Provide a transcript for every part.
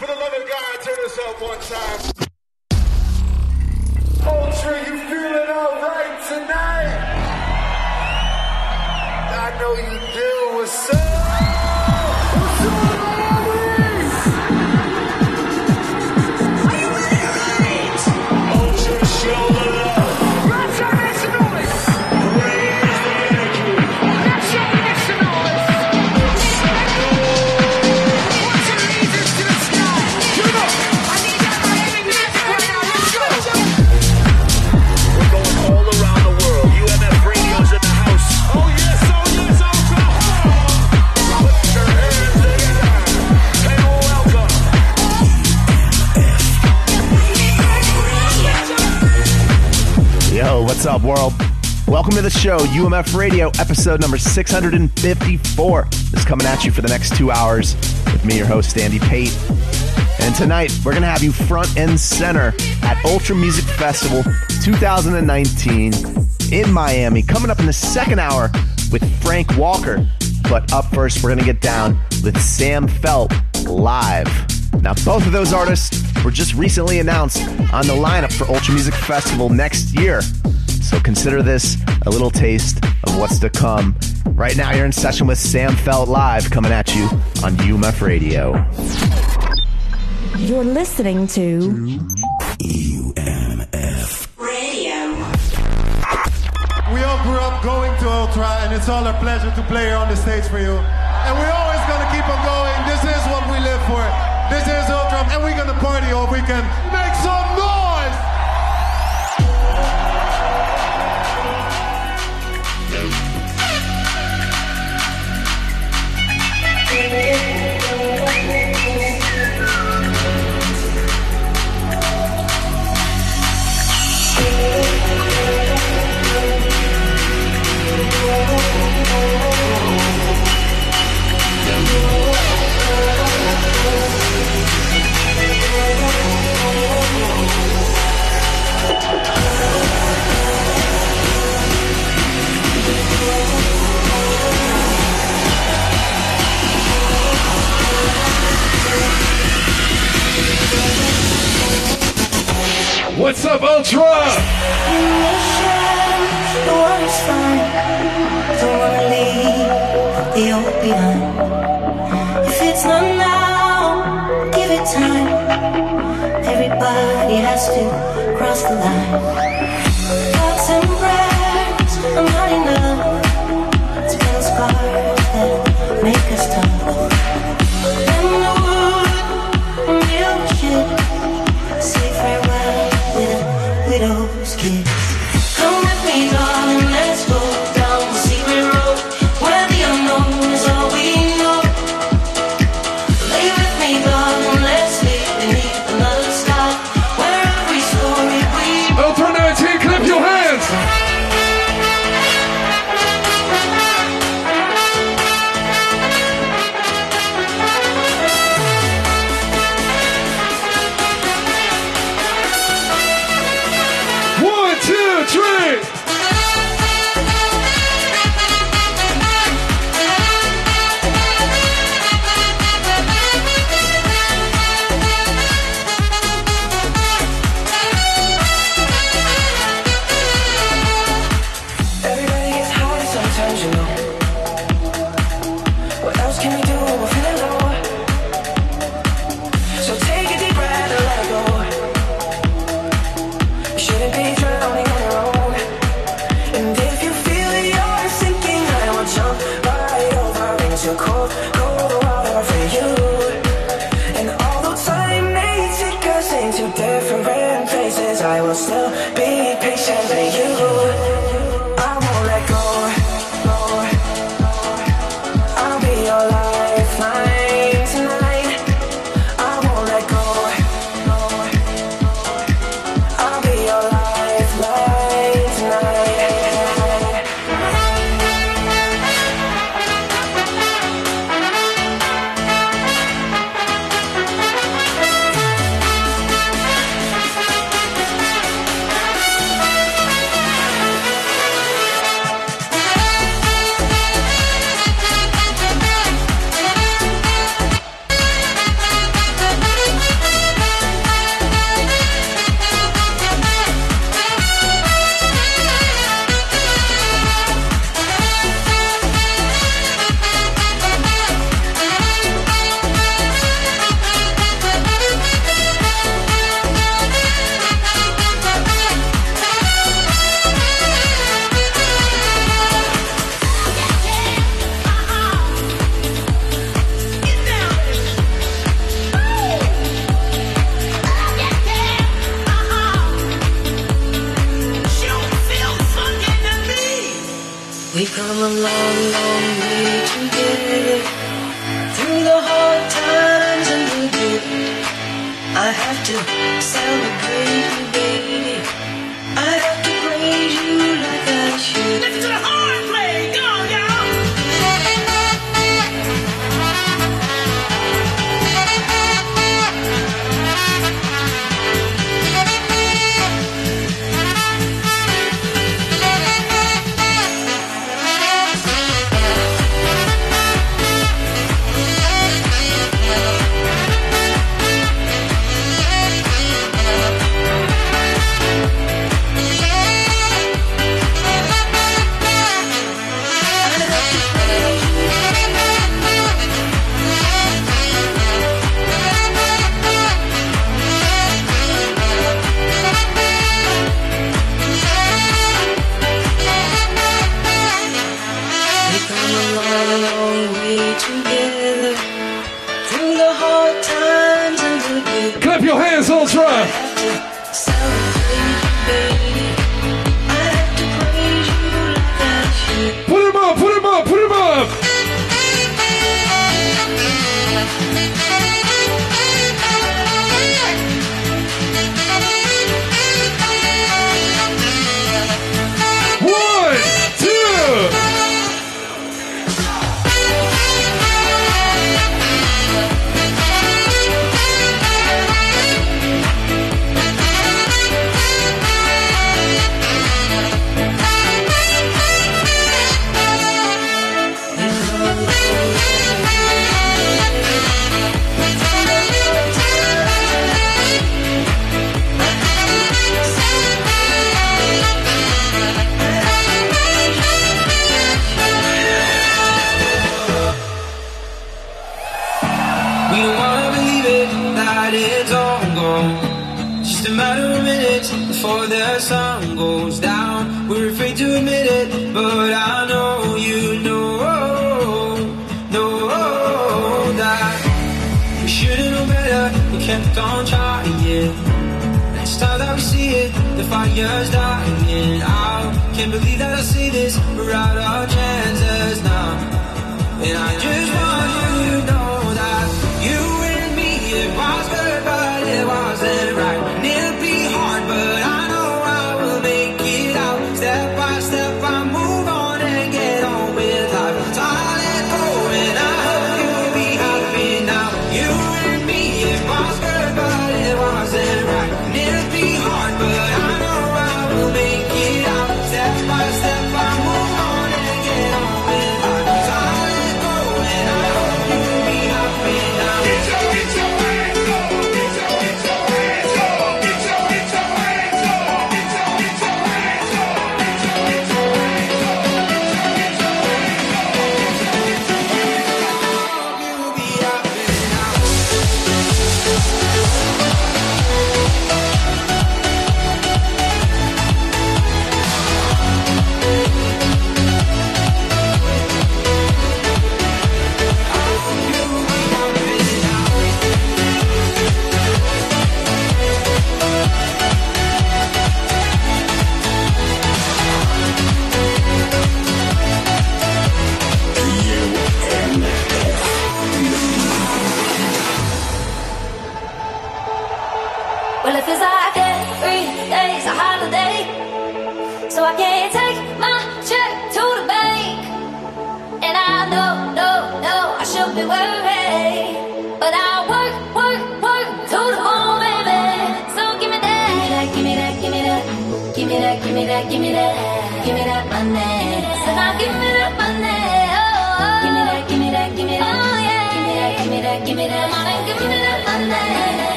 For the love of God, turn this up one time. Ultra, you feeling alright tonight? I know you what's up, world? Welcome to the show, UMF Radio, episode number 654. Is coming at you for the next two hours with me, your host, Andy Pate. And tonight, we're going to have you front and center at Ultra Music Festival 2019 in Miami. Coming up in the second hour with Frank Walker. But up first, we're going to get down with Sam Feldt live. Now, both of those artists were just recently announced on the lineup for Ultra Music Festival next year. So consider this a little taste of what's to come. Right now, you're in session with Sam Feldt live coming at you on UMF Radio. You're listening to UMF Radio. We all grew up going to Ultra, and it's all a pleasure to play here on the stage for you. And we're always gonna keep on going. This is what we live for. This is two, three.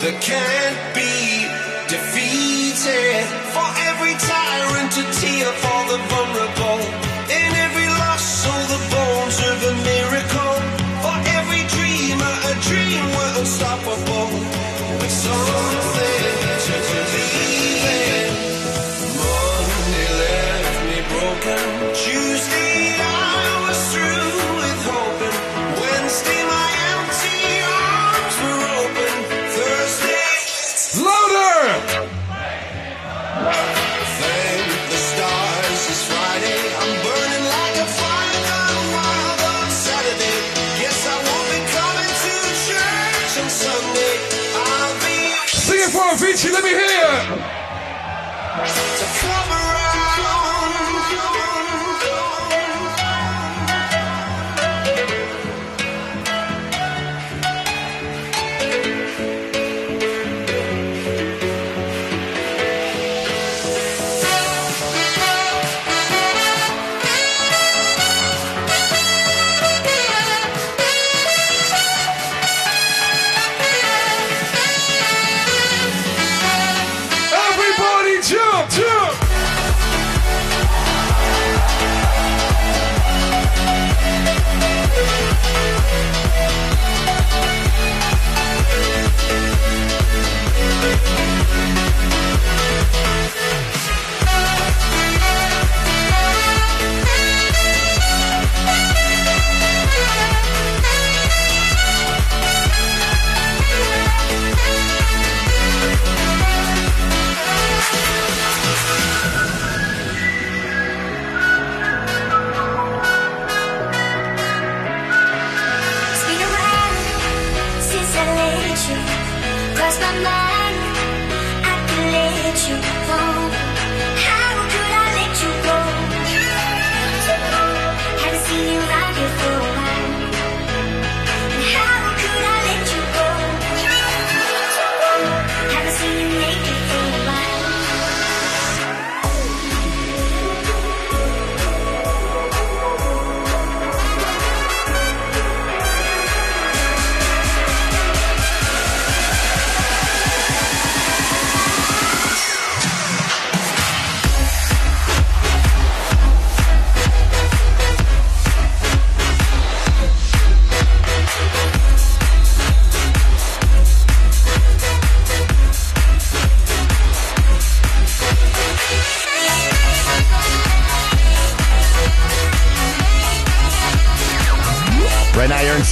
that can't be defeated. For every tyrant to tear for the vulnerable.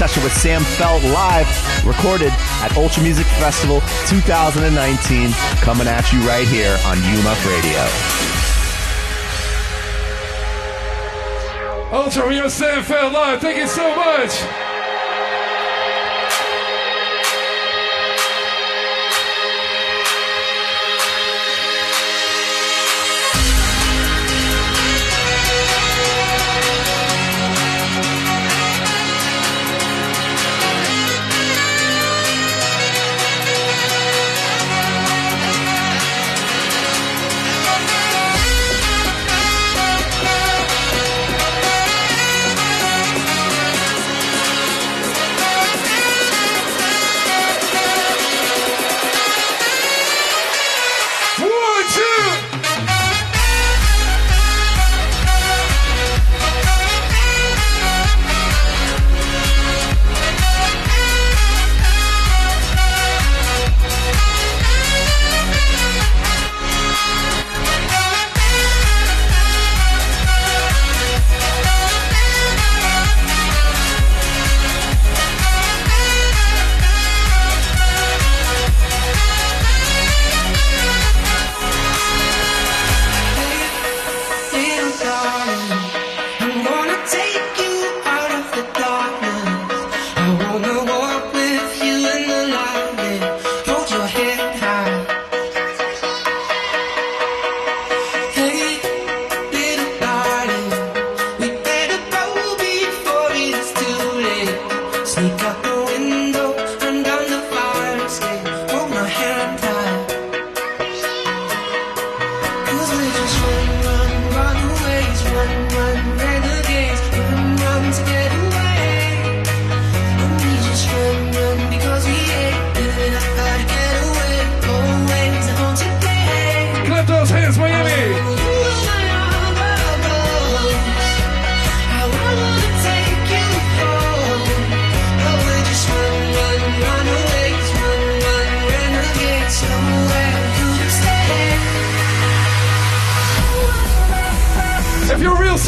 session with Sam Feldt live, recorded at Ultra Music Festival 2019, coming at you right here on UMF Radio. Ultra, Music Sam Feldt live. Thank you so much.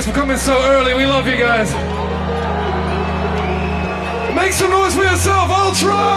guys for coming so early. We love you guys. Make some noise for yourself, Ultra!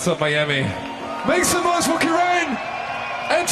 What's up, Miami? Make some noise for Kirain and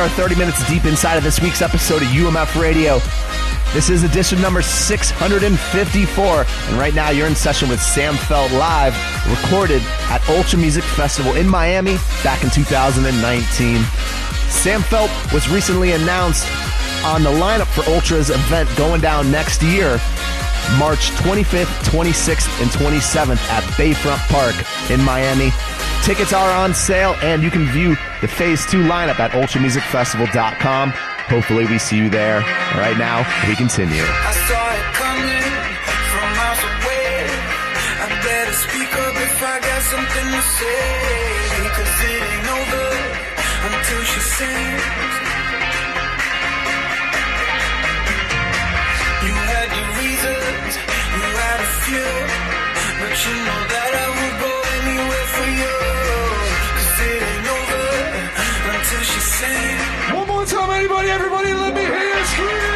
are 30 minutes deep inside of this week's episode of UMF Radio. This is edition number 654, and right now you're in session with Sam Feldt Live, recorded at Ultra Music Festival in Miami back in 2019. Sam Feldt was recently announced on the lineup for Ultra's event going down next year, March 25th, 26th, and 27th at Bayfront Park in Miami. Tickets are on sale, and you can view the Phase 2 lineup at ultramusicfestival.com. Hopefully, we see you there. Right now, we continue. You had your reasons, you had a few. But you know that I will go until. One more time, anybody, everybody, let me hear you scream.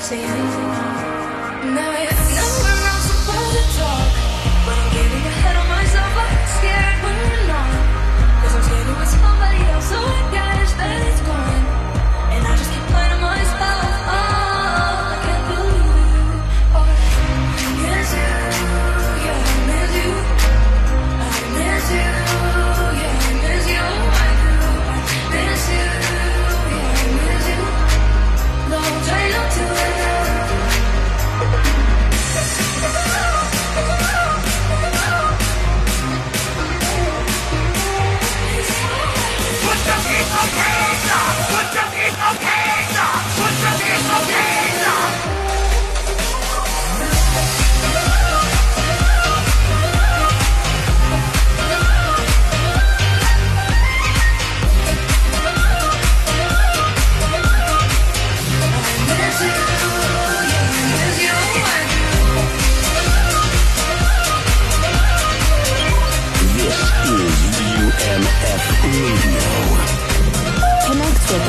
Tell them it's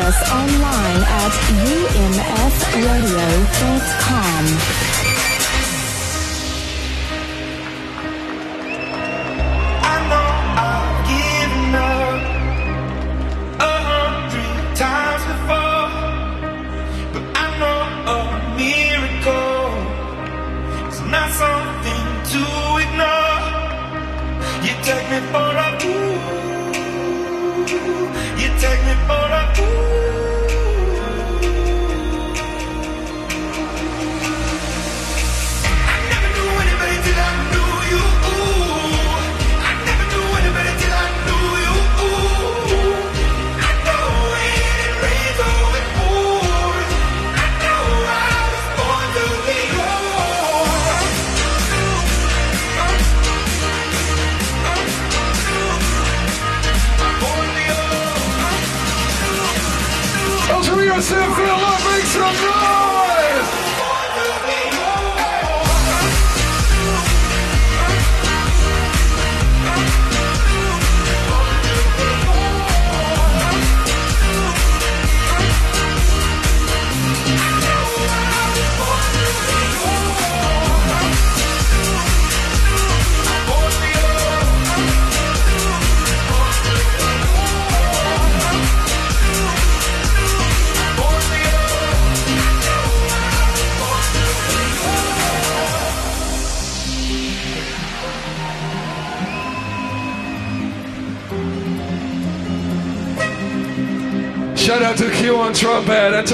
us online at umfradio.com.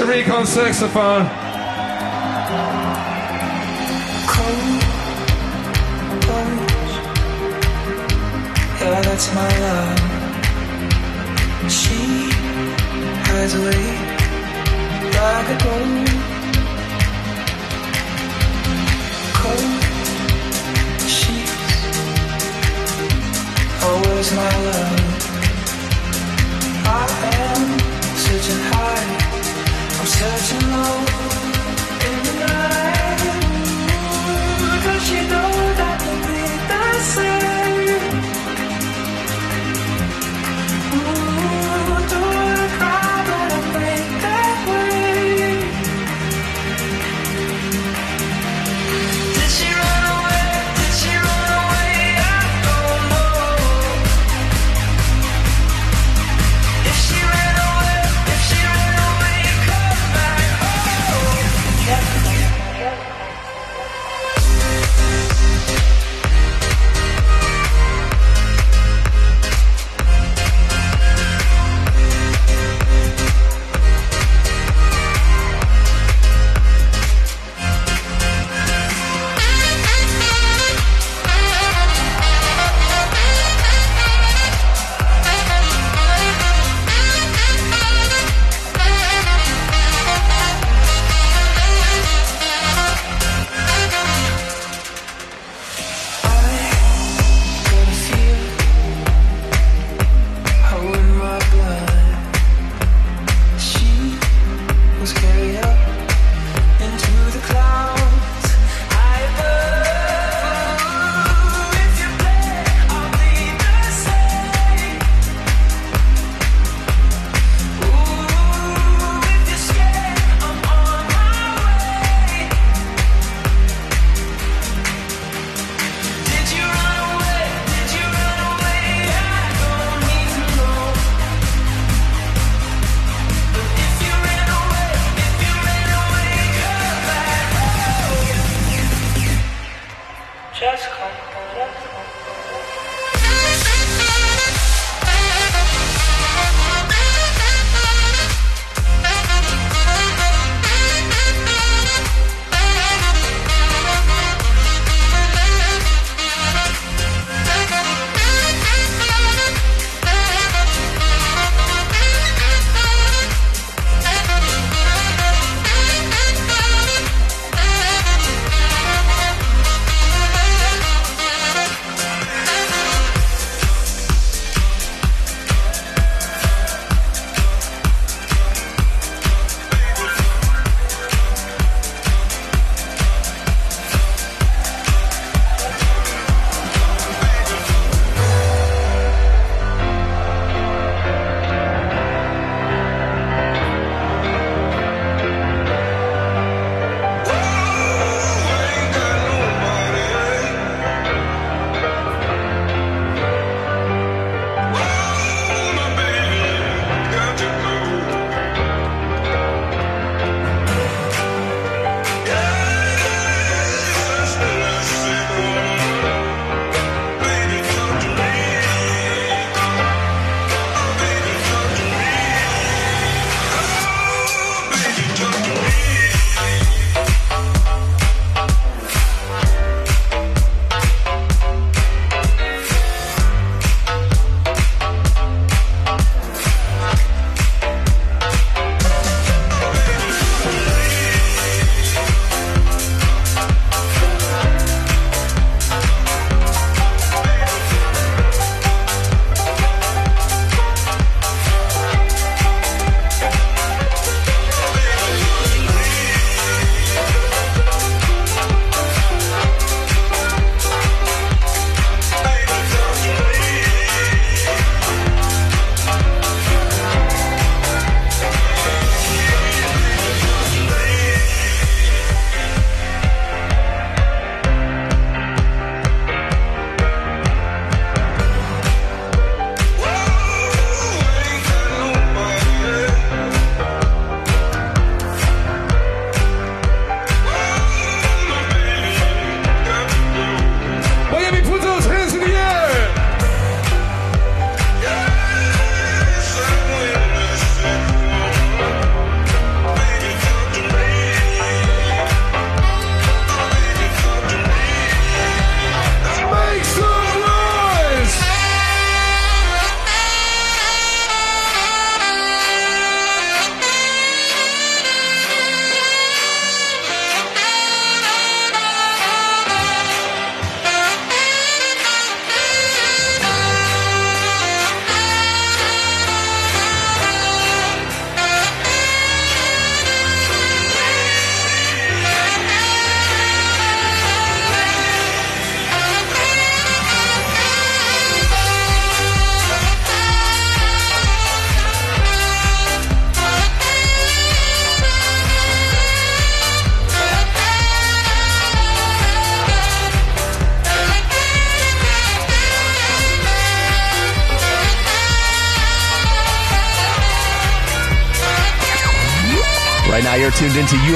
trumpet and Tariq on saxophone.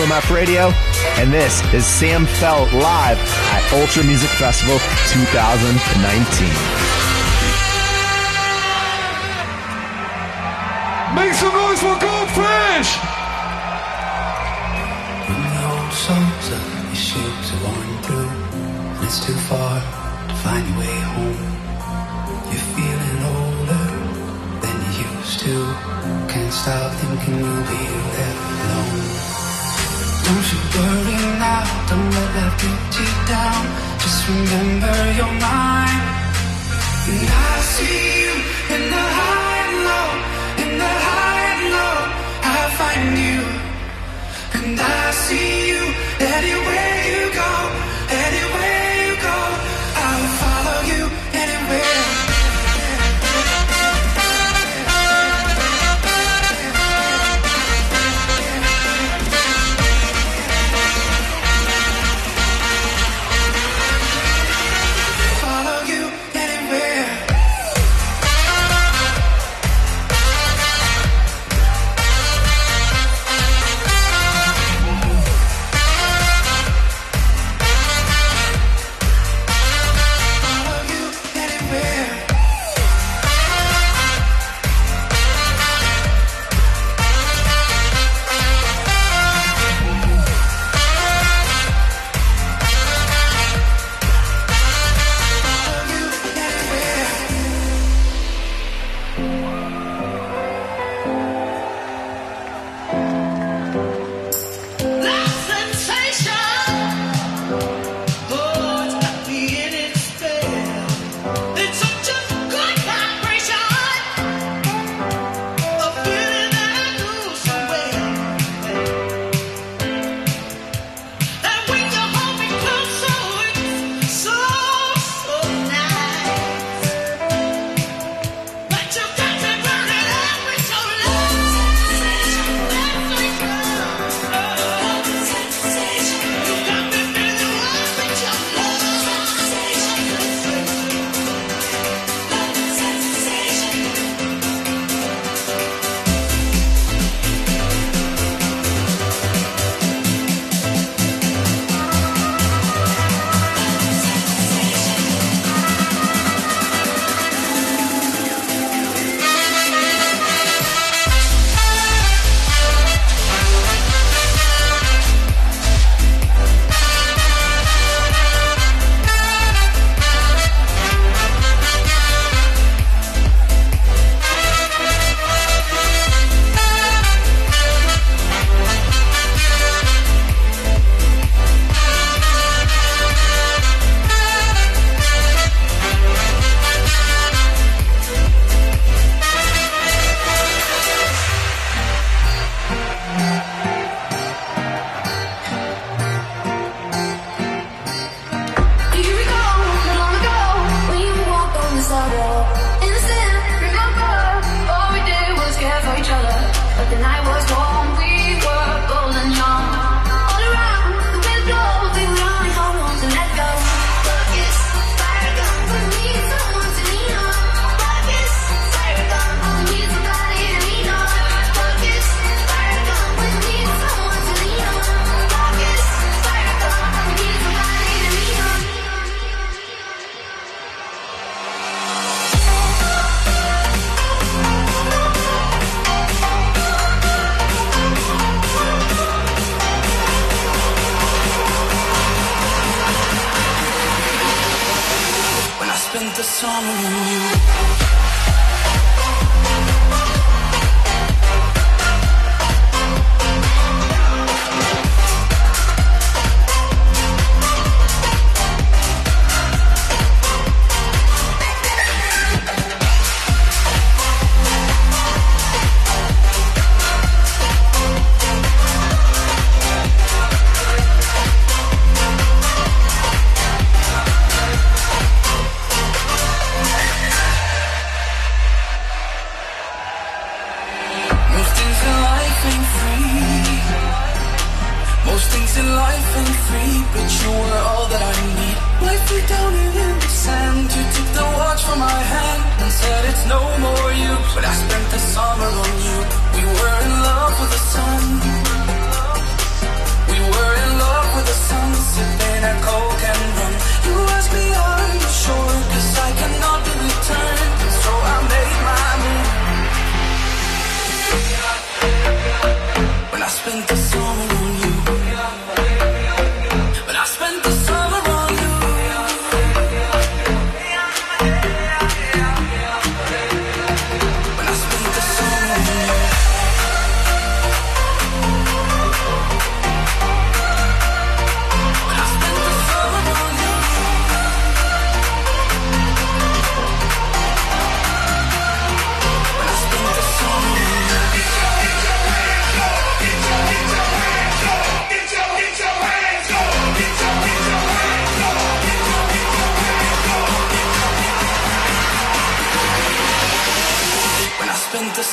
UMF Radio, and this is Sam Feldt live at Ultra Music Festival 2019. Make some noise for Goldfish! When the old souls of your shoes are worn through, and it's too far to find your way home. You're feeling older than you used to. Can't stop thinking you'll be left alone. Don't you worry now, don't let that get you down. Just remember you're mine. And I see you in the high and low, in the high and low. I find you. And I see you anywhere you go, anywhere summer in you.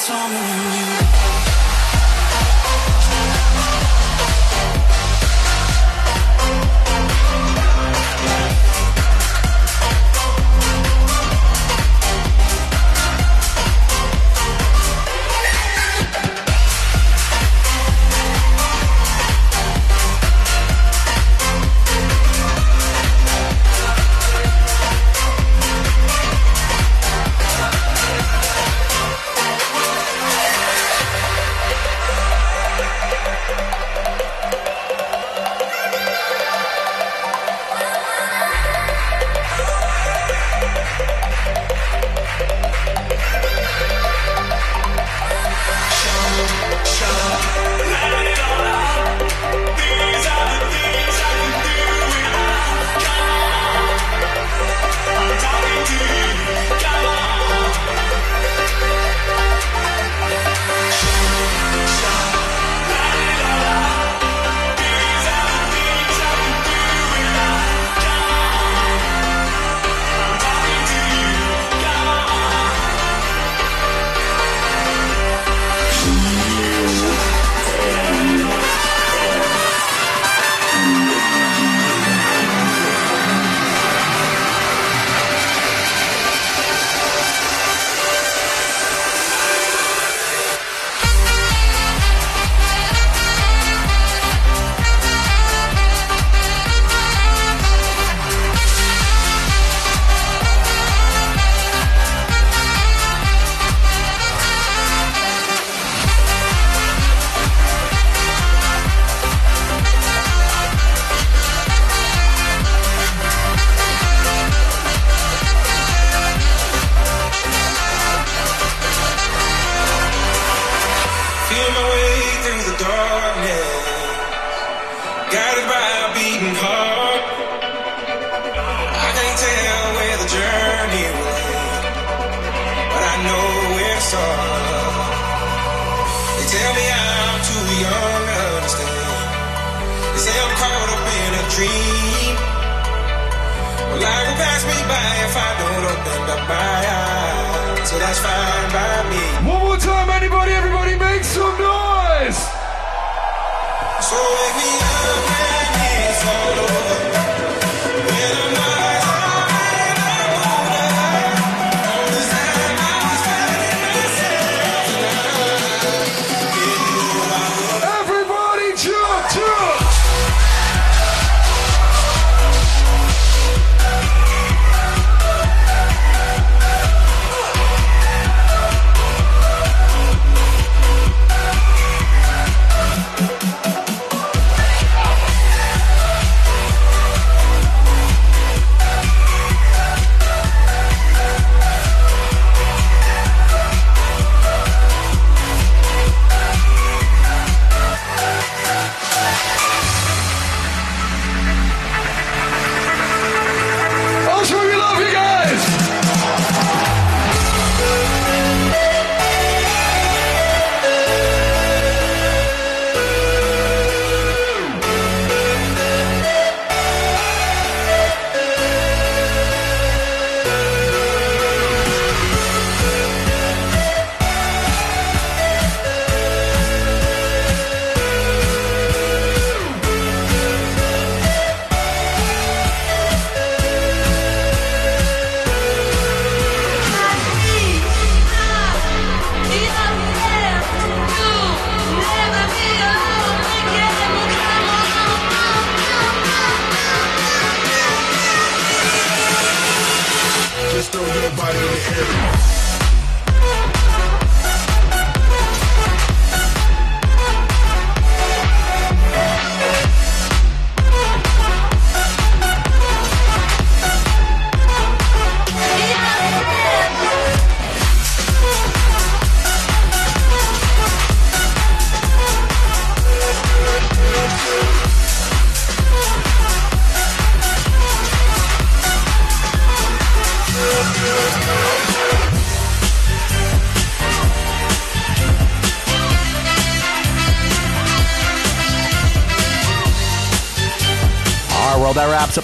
Told me. Feel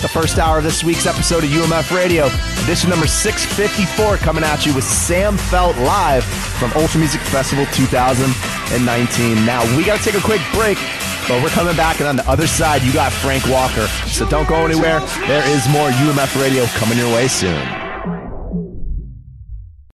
the first hour of this week's episode of UMF Radio. Edition number 654 coming at you with Sam Feldt live from Ultra Music Festival 2019. Now, we got to take a quick break, but we're coming back, and on the other side, you got Frank Walker. So don't go anywhere. There is more UMF Radio coming your way soon.